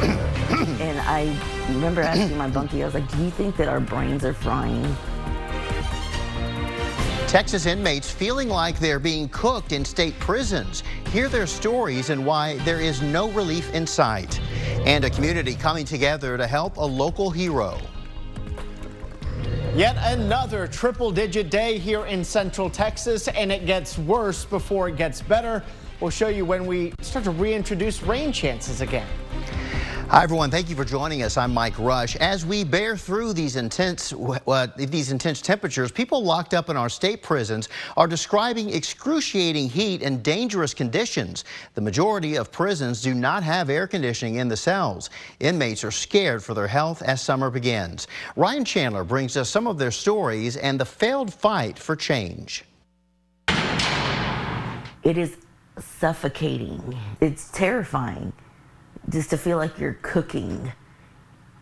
and I remember asking my bunkie, I was like, do you think that our brains are frying? Texas inmates feeling like they're being cooked in state prisons. Hear their stories and why there is no relief in sight. And a community coming together to help a local hero. Yet another triple digit day here in central Texas, and it gets worse before it gets better. We'll show you when we start to reintroduce rain chances again. Hi, everyone. Thank you for joining us. I'm Mike Rush. As we bear through these intense, uh, these intense temperatures, people locked up in our state prisons are describing excruciating heat and dangerous conditions. The majority of prisons do not have air conditioning in the cells. Inmates are scared for their health as summer begins. Ryan Chandler brings us some of their stories and the failed fight for change. It is suffocating. It's terrifying just to feel like you're cooking.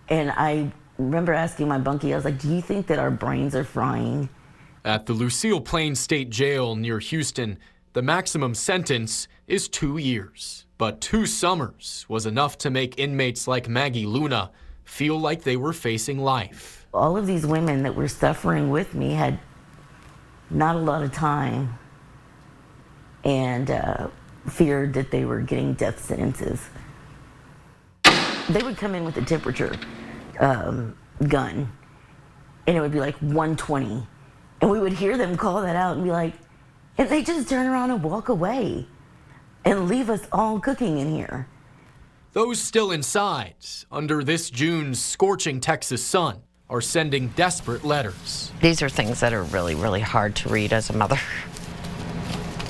And I remember asking my bunkie, I was like, do you think that our brains are frying? At the Lucile Plane State Jail near Houston, the maximum sentence is two years. But two summers was enough to make inmates like Maggie Luna feel like they were facing life. All of these women that were suffering with me had not a lot of time and uh, feared that they were getting death sentences they would come in with a temperature um, gun, and it would be like 120, and we would hear them call that out and be like, and they just turn around and walk away, and leave us all cooking in here. Those still inside, under this June's scorching Texas sun, are sending desperate letters. These are things that are really, really hard to read as a mother.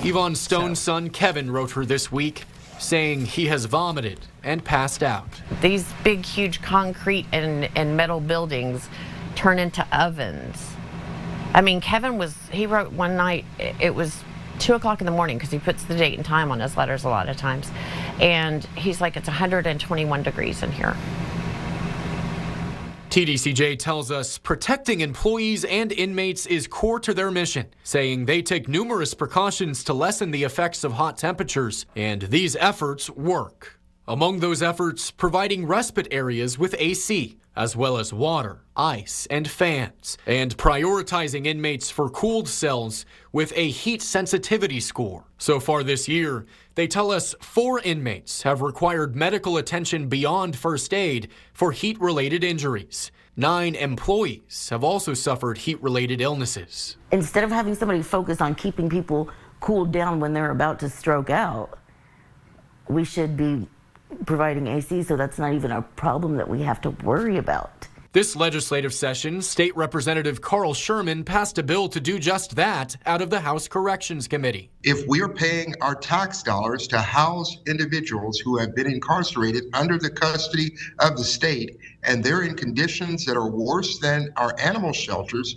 Yvonne Stone's so. son Kevin wrote her this week saying he has vomited and passed out. These big, huge concrete and, and metal buildings turn into ovens. I mean, Kevin was, he wrote one night, it was two o'clock in the morning because he puts the date and time on his letters a lot of times. And he's like, it's 121 degrees in here. TDCJ tells us protecting employees and inmates is core to their mission, saying they take numerous precautions to lessen the effects of hot temperatures, and these efforts work. Among those efforts, providing respite areas with AC, as well as water, ice, and fans, and prioritizing inmates for cooled cells with a heat sensitivity score. So far this year, they tell us four inmates have required medical attention beyond first aid for heat related injuries. Nine employees have also suffered heat related illnesses. Instead of having somebody focus on keeping people cooled down when they're about to stroke out, we should be providing AC so that's not even a problem that we have to worry about. This legislative session, State Representative Carl Sherman passed a bill to do just that out of the House Corrections Committee. If we're paying our tax dollars to house individuals who have been incarcerated under the custody of the state and they're in conditions that are worse than our animal shelters,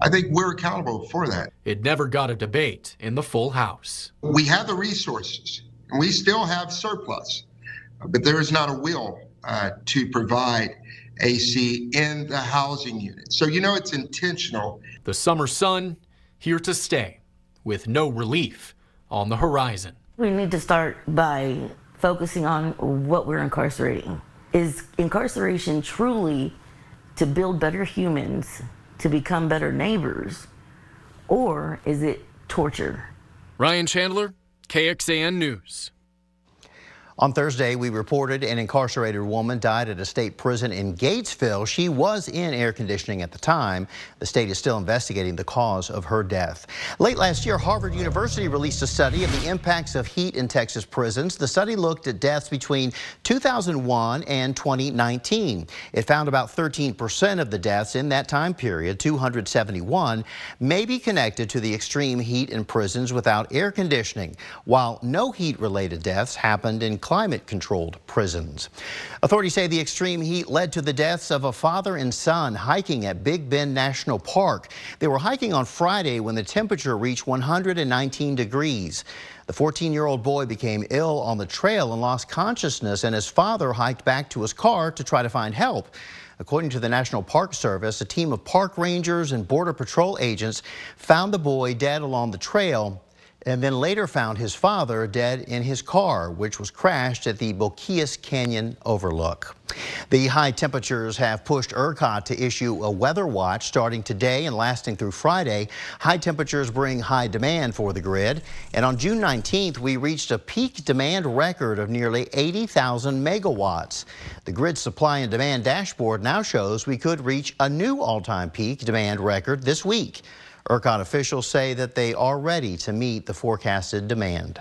I think we're accountable for that. It never got a debate in the full House. We have the resources and we still have surplus, but there is not a will uh, to provide AC in the housing unit. So, you know, it's intentional. The summer sun here to stay with no relief on the horizon. We need to start by focusing on what we're incarcerating. Is incarceration truly to build better humans, to become better neighbors, or is it torture? Ryan Chandler, KXAN News. On Thursday, we reported an incarcerated woman died at a state prison in Gatesville. She was in air conditioning at the time. The state is still investigating the cause of her death. Late last year, Harvard University released a study of the impacts of heat in Texas prisons. The study looked at deaths between 2001 and 2019. It found about 13% of the deaths in that time period, 271, may be connected to the extreme heat in prisons without air conditioning, while no heat-related deaths happened in climate-controlled prisons. Authorities say the extreme heat led to the deaths of a father and son hiking at Big Bend National Park. They were hiking on Friday when the temperature reached 119 degrees. The 14-year-old boy became ill on the trail and lost consciousness, and his father hiked back to his car to try to find help. According to the National Park Service, a team of park rangers and Border Patrol agents found the boy dead along the trail and then later found his father dead in his car, which was crashed at the Boquillas Canyon overlook. The high temperatures have pushed ERCOT to issue a weather watch starting today and lasting through Friday. High temperatures bring high demand for the grid. And on June 19th, we reached a peak demand record of nearly 80,000 megawatts. The grid supply and demand dashboard now shows we could reach a new all-time peak demand record this week. ERCOT officials say that they are ready to meet the forecasted demand.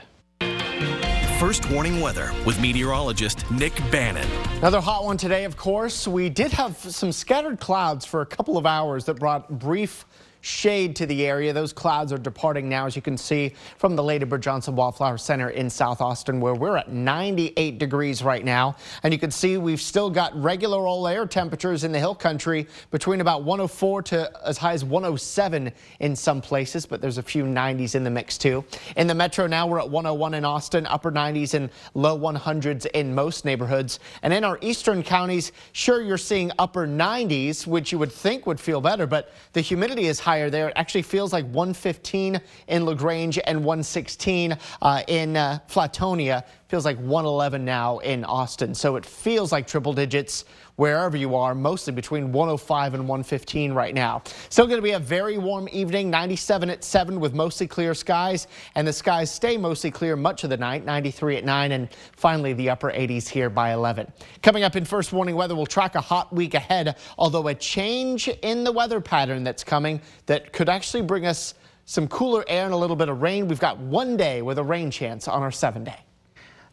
First warning weather with meteorologist Nick Bannin. Another hot one today, of course. We did have some scattered clouds for a couple of hours that brought brief shade to the area. Those clouds are departing now, as you can see from the Lady Bird Johnson Wildflower Center in South Austin, where we're at 98 degrees right now. And you can see we've still got regular old air temperatures in the hill country between about 104 to as high as 107 in some places, but there's a few 90s in the mix too. In the metro now, we're at 101 in Austin, upper 90s and low 100s in most neighborhoods. And in our eastern counties, sure, you're seeing upper 90s, which you would think would feel better, but the humidity is high higher there. It actually feels like 115 in LaGrange and 116 uh, in uh, Flatonia. Feels like 111 now in Austin. So it feels like triple digits wherever you are, mostly between 105 and 115 right now. Still going to be a very warm evening, 97 at 7 with mostly clear skies, and the skies stay mostly clear much of the night, 93 at 9, and finally the upper 80s here by 11. Coming up in first warning weather, we'll track a hot week ahead, although a change in the weather pattern that's coming that could actually bring us some cooler air and a little bit of rain. We've got one day with a rain chance on our seven day.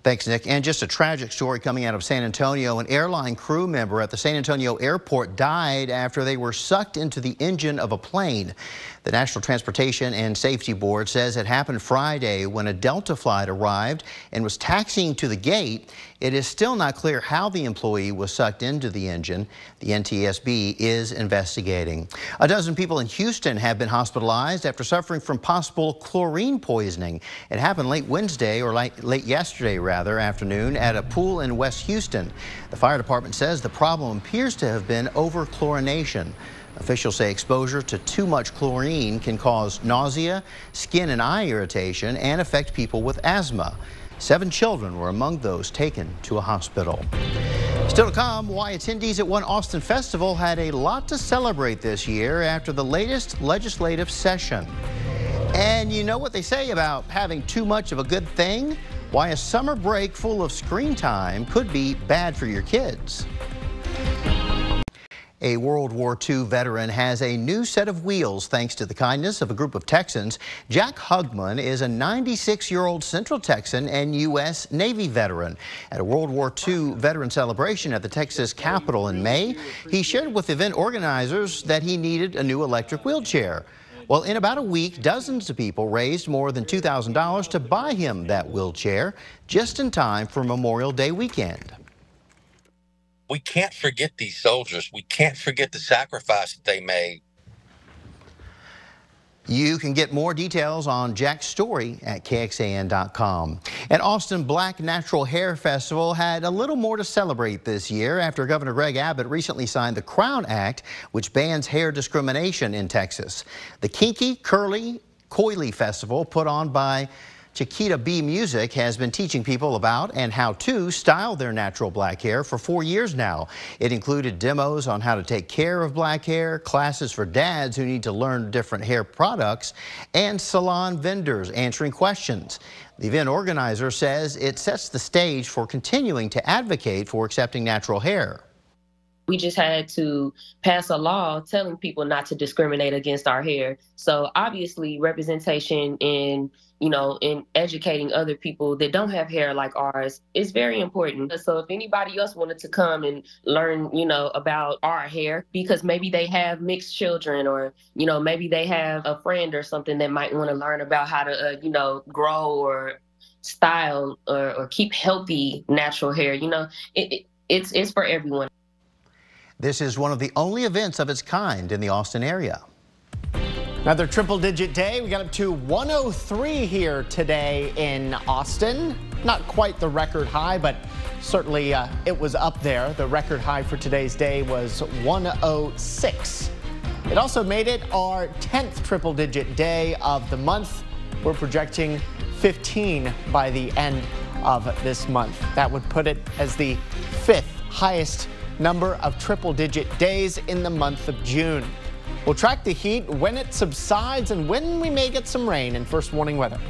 Thanks, Nick. And just a tragic story coming out of San Antonio. An airline crew member at the San Antonio airport died after they were sucked into the engine of a plane. The National Transportation and Safety Board says it happened Friday when a Delta flight arrived and was taxiing to the gate. It is still not clear how the employee was sucked into the engine. The NTSB is investigating. A dozen people in Houston have been hospitalized after suffering from possible chlorine poisoning. It happened late Wednesday or late, late yesterday rather afternoon at a pool in West Houston. The fire department says the problem appears to have been overchlorination. Officials say exposure to too much chlorine can cause nausea, skin and eye irritation, and affect people with asthma. Seven children were among those taken to a hospital. Still to come, why attendees at one Austin festival had a lot to celebrate this year after the latest legislative session. And you know what they say about having too much of a good thing? Why a summer break full of screen time could be bad for your kids. A World War II veteran has a new set of wheels thanks to the kindness of a group of Texans. Jack Hugman is a 96-year-old Central Texan and U.S. Navy veteran. At a World War II veteran celebration at the Texas Capitol in May, he shared with event organizers that he needed a new electric wheelchair. Well, in about a week, dozens of people raised more than $2,000 to buy him that wheelchair just in time for Memorial Day weekend we can't forget these soldiers. We can't forget the sacrifice that they made. You can get more details on Jack's story at KXAN.com. And Austin Black Natural Hair Festival had a little more to celebrate this year after Governor Greg Abbott recently signed the Crown Act, which bans hair discrimination in Texas. The Kinky, Curly, Coily Festival put on by Chiquita B Music has been teaching people about and how to style their natural black hair for four years now. It included demos on how to take care of black hair, classes for dads who need to learn different hair products, and salon vendors answering questions. The event organizer says it sets the stage for continuing to advocate for accepting natural hair. We just had to pass a law telling people not to discriminate against our hair. So obviously representation in you know, in educating other people that don't have hair like ours is very important. So if anybody else wanted to come and learn, you know, about our hair, because maybe they have mixed children or, you know, maybe they have a friend or something that might want to learn about how to, uh, you know, grow or style or, or keep healthy natural hair, you know, it, it, it's, it's for everyone. This is one of the only events of its kind in the Austin area. Another triple digit day. We got up to 103 here today in Austin. Not quite the record high, but certainly uh, it was up there. The record high for today's day was 106. It also made it our 10th triple digit day of the month. We're projecting 15 by the end of this month. That would put it as the fifth highest number of triple digit days in the month of June. We'll track the heat when it subsides and when we may get some rain in first warning weather.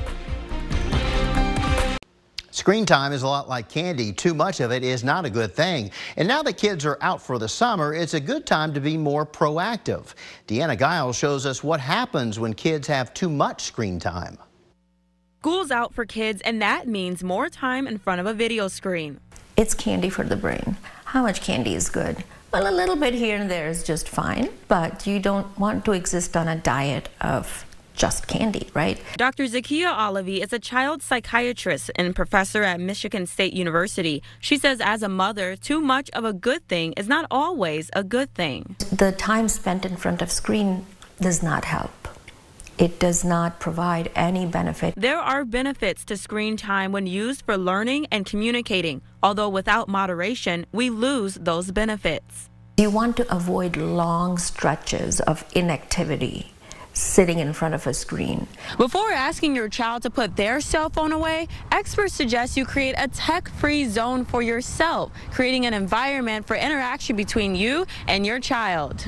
Screen time is a lot like candy. Too much of it is not a good thing. And now that kids are out for the summer, it's a good time to be more proactive. Deanna Giles shows us what happens when kids have too much screen time. School's out for kids, and that means more time in front of a video screen. It's candy for the brain. How much candy is good? Well, a little bit here and there is just fine, but you don't want to exist on a diet of just candy, right? Dr. Zakia Olive is a child psychiatrist and professor at Michigan State University. She says, as a mother, too much of a good thing is not always a good thing. The time spent in front of screen does not help. It does not provide any benefit. There are benefits to screen time when used for learning and communicating, although without moderation, we lose those benefits. You want to avoid long stretches of inactivity sitting in front of a screen. Before asking your child to put their cell phone away, experts suggest you create a tech-free zone for yourself, creating an environment for interaction between you and your child.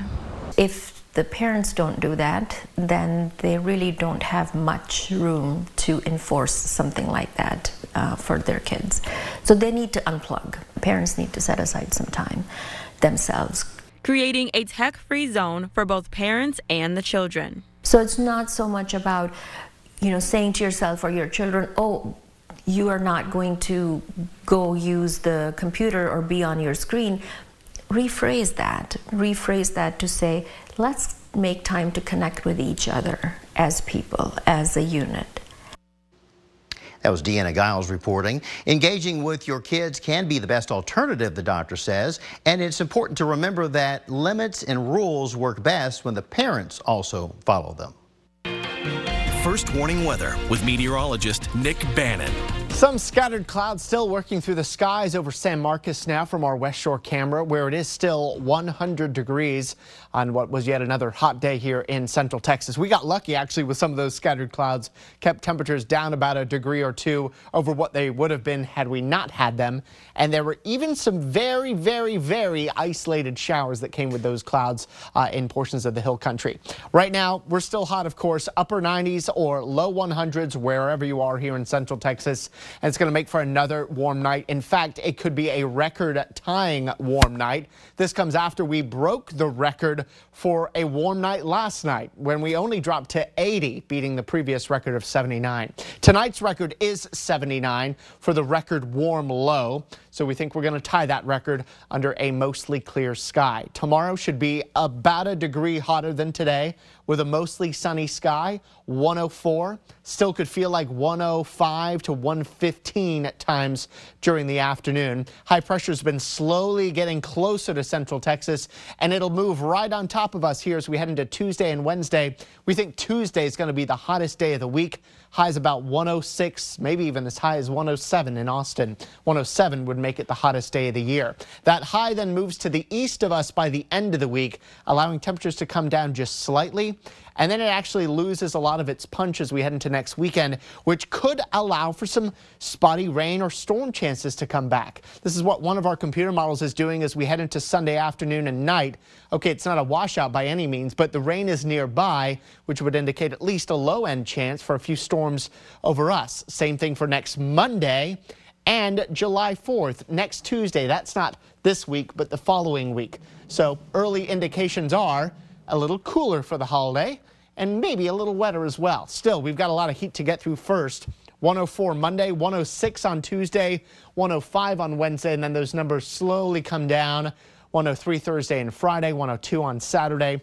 If the parents don't do that, then they really don't have much room to enforce something like that uh, for their kids. So they need to unplug. Parents need to set aside some time themselves. Creating a tech-free zone for both parents and the children. So it's not so much about, you know, saying to yourself or your children, oh, you are not going to go use the computer or be on your screen. Rephrase that. Rephrase that to say, let's make time to connect with each other as people, as a unit. That was Deanna Giles reporting. Engaging with your kids can be the best alternative, the doctor says, and it's important to remember that limits and rules work best when the parents also follow them. First warning weather with meteorologist Nick Bannin. Some scattered clouds still working through the skies over San Marcos now from our West Shore camera, where it is still 100 degrees on what was yet another hot day here in central Texas. We got lucky actually with some of those scattered clouds, kept temperatures down about a degree or two over what they would have been had we not had them. And there were even some very, very, very isolated showers that came with those clouds uh, in portions of the hill country. Right now, we're still hot, of course, upper 90s or low 100s wherever you are here in central Texas and it's going to make for another warm night. In fact, it could be a record tying warm night. This comes after we broke the record for a warm night last night when we only dropped to 80, beating the previous record of 79. Tonight's record is 79 for the record warm low. So we think we're going to tie that record under a mostly clear sky. Tomorrow should be about a degree hotter than today with a mostly sunny sky. 104 still could feel like 105 to 115 at times during the afternoon. High pressure has been slowly getting closer to central Texas and it'll move right on top of us here as we head into Tuesday and Wednesday. We think Tuesday is going to be the hottest day of the week. Highs about 106, maybe even as high as 107 in Austin. 107 would make it the hottest day of the year. That high then moves to the east of us by the end of the week, allowing temperatures to come down just slightly. And then it actually loses a lot of its punch as we head into next weekend, which could allow for some spotty rain or storm chances to come back. This is what one of our computer models is doing as we head into Sunday afternoon and night. Okay, it's not a washout by any means, but the rain is nearby, which would indicate at least a low end chance for a few storms over us. Same thing for next Monday and July 4th, next Tuesday. That's not this week, but the following week. So early indications are a little cooler for the holiday and maybe a little wetter as well. Still, we've got a lot of heat to get through first. 104 Monday, 106 on Tuesday, 105 on Wednesday, and then those numbers slowly come down. 103 Thursday and Friday, 102 on Saturday.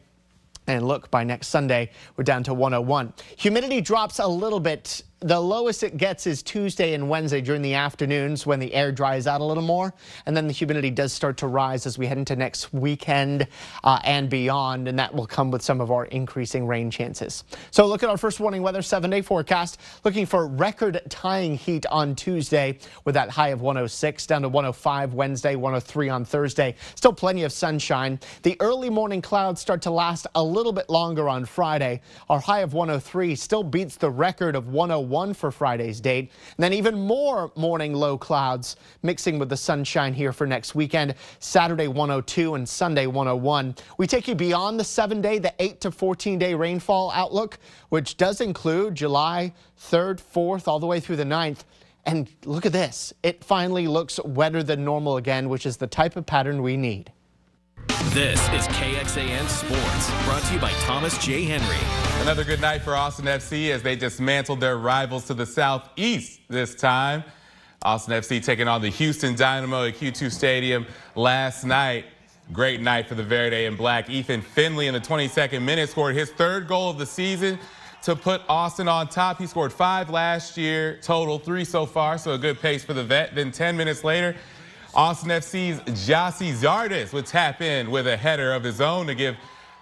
And look, by next Sunday, we're down to 101. Humidity drops a little bit the lowest it gets is Tuesday and Wednesday during the afternoons when the air dries out a little more. And then the humidity does start to rise as we head into next weekend uh, and beyond. And that will come with some of our increasing rain chances. So look at our first warning weather seven day forecast. Looking for record tying heat on Tuesday with that high of 106 down to 105 Wednesday, 103 on Thursday. Still plenty of sunshine. The early morning clouds start to last a little bit longer on Friday. Our high of 103 still beats the record of 101 101 for Friday's date. And then even more morning low clouds mixing with the sunshine here for next weekend. Saturday 102 and Sunday 101. We take you beyond the seven day, the 8 to 14 day rainfall outlook, which does include July 3rd, 4th, all the way through the 9th. And look at this. It finally looks wetter than normal again, which is the type of pattern we need. This is KXAN Sports, brought to you by Thomas J. Henry. Another good night for Austin FC as they dismantled their rivals to the southeast this time. Austin FC taking on the Houston Dynamo at Q2 Stadium last night. Great night for the Verde and Black. Ethan Finlay in the 22nd minute scored his third goal of the season to put Austin on top. He scored five last year, total three so far, so a good pace for the vet. Then 10 minutes later, Austin FC's Gyasi Zardes would tap in with a header of his own to give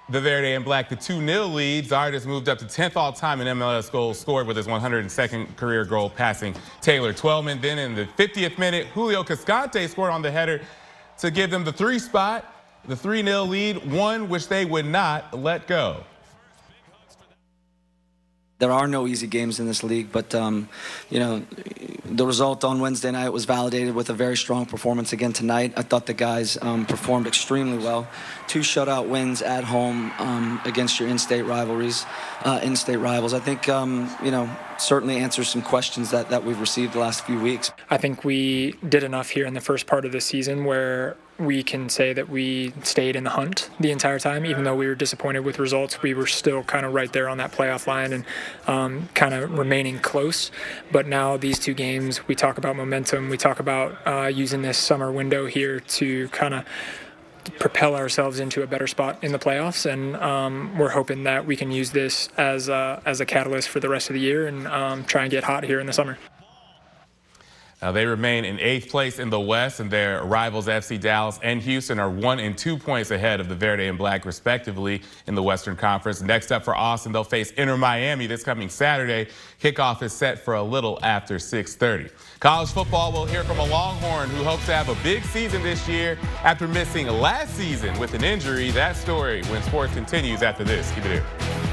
the Verde and Black the 2-0 lead. Zardes moved up to 10th all-time in MLS goals scored with his 102nd career goal passing Taylor Twellman. Then in the 50th minute, Julio Cascante scored on the header to give them the three spot, the 3-0 lead, one which they would not let go there are no easy games in this league, but um, you know, the result on Wednesday night was validated with a very strong performance again tonight. I thought the guys um, performed extremely well. Two shutout wins at home um, against your in-state rivalries, uh, in-state rivals. I think um, you know certainly answers some questions that, that we've received the last few weeks. I think we did enough here in the first part of the season where we can say that we stayed in the hunt the entire time. Even though we were disappointed with results, we were still kind of right there on that playoff line and um, kind of remaining close. But now these two games, we talk about momentum. We talk about uh, using this summer window here to kind of propel ourselves into a better spot in the playoffs, and um, we're hoping that we can use this as a, as a catalyst for the rest of the year and um, try and get hot here in the summer. Now they remain in eighth place in the West, and their rivals FC Dallas and Houston are one and two points ahead of the Verde and Black, respectively, in the Western Conference. Next up for Austin, they'll face Inter Miami this coming Saturday. Kickoff is set for a little after 6:30. College football will hear from a Longhorn who hopes to have a big season this year after missing last season with an injury. That story when sports continues after this. Keep it here.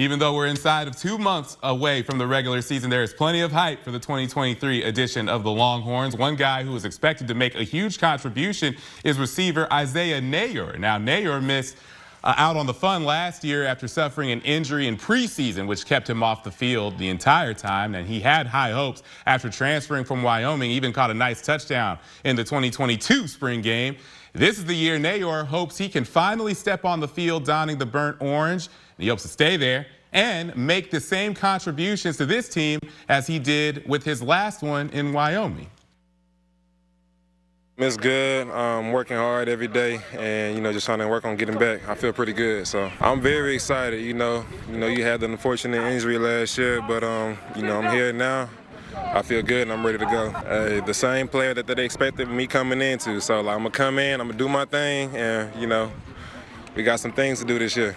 Even though we're inside of two months away from the regular season, there is plenty of hype for the 2023 edition of the Longhorns. One guy who is expected to make a huge contribution is receiver Isaiah Neyor. Now, Neyor missed uh, out on the fun last year after suffering an injury in preseason, which kept him off the field the entire time. And he had high hopes after transferring from Wyoming, even caught a nice touchdown in the 2022 spring game. This is the year Neyor hopes he can finally step on the field donning the burnt orange he hopes to stay there and make the same contributions to this team as he did with his last one in Wyoming. It's good. I'm working hard every day, and you know, just trying to work on getting back. I feel pretty good, so I'm very excited. You know, you know, you had the unfortunate injury last year, but um, you know, I'm here now. I feel good and I'm ready to go. Uh, the same player that, that they expected me coming into. So like, I'm gonna come in, I'm gonna do my thing, and you know, we got some things to do this year.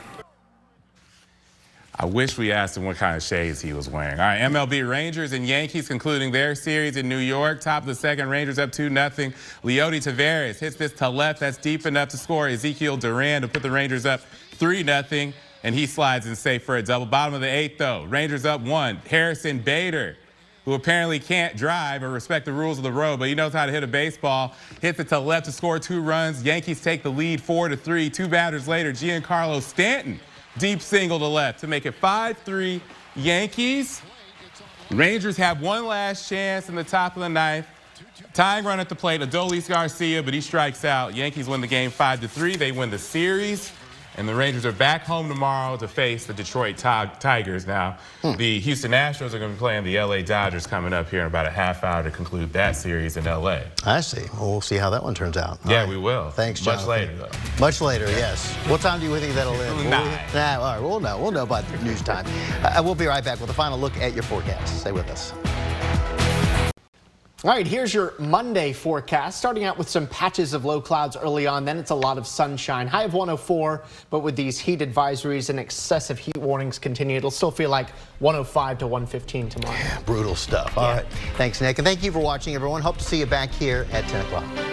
I wish we asked him what kind of shades he was wearing. All right, MLB Rangers and Yankees concluding their series in New York. Top of the second, Rangers up 2 nothing. Leody Taveras hits this to left. That's deep enough to score Ezekiel Duran to put the Rangers up 3 nothing, and he slides in safe for a double. Bottom of the eighth, though, Rangers up 1. Harrison Bader who apparently can't drive or respect the rules of the road, but he knows how to hit a baseball. Hits it to left to score two runs. Yankees take the lead four to three. Two batters later, Giancarlo Stanton deep single to left to make it 5-3 Yankees. Rangers have one last chance in the top of the ninth. Tying run at the plate, Adolis Garcia, but he strikes out. Yankees win the game 5-3. They win the series. And the Rangers are back home tomorrow to face the Detroit Tigers. Now, hmm. the Houston Astros are going to be playing the LA Dodgers coming up here in about a half hour to conclude that series in LA. I see. Well, we'll see how that one turns out. yeah, right. we will. Thanks, John. Much later, though. Much later, yes. What time do you think that'll end? Nine. Nah, all right, we'll know. We'll know by news time. Uh, we'll be right back with a final look at your forecast. Stay with us. All right, here's your Monday forecast. Starting out with some patches of low clouds early on, then it's a lot of sunshine. High of 104, but with these heat advisories and excessive heat warnings continue, it'll still feel like 105 to 115 tomorrow. Yeah, Brutal stuff. All yeah. right, Thanks, Nick. And thank you for watching, everyone. Hope to see you back here at 10 o'clock.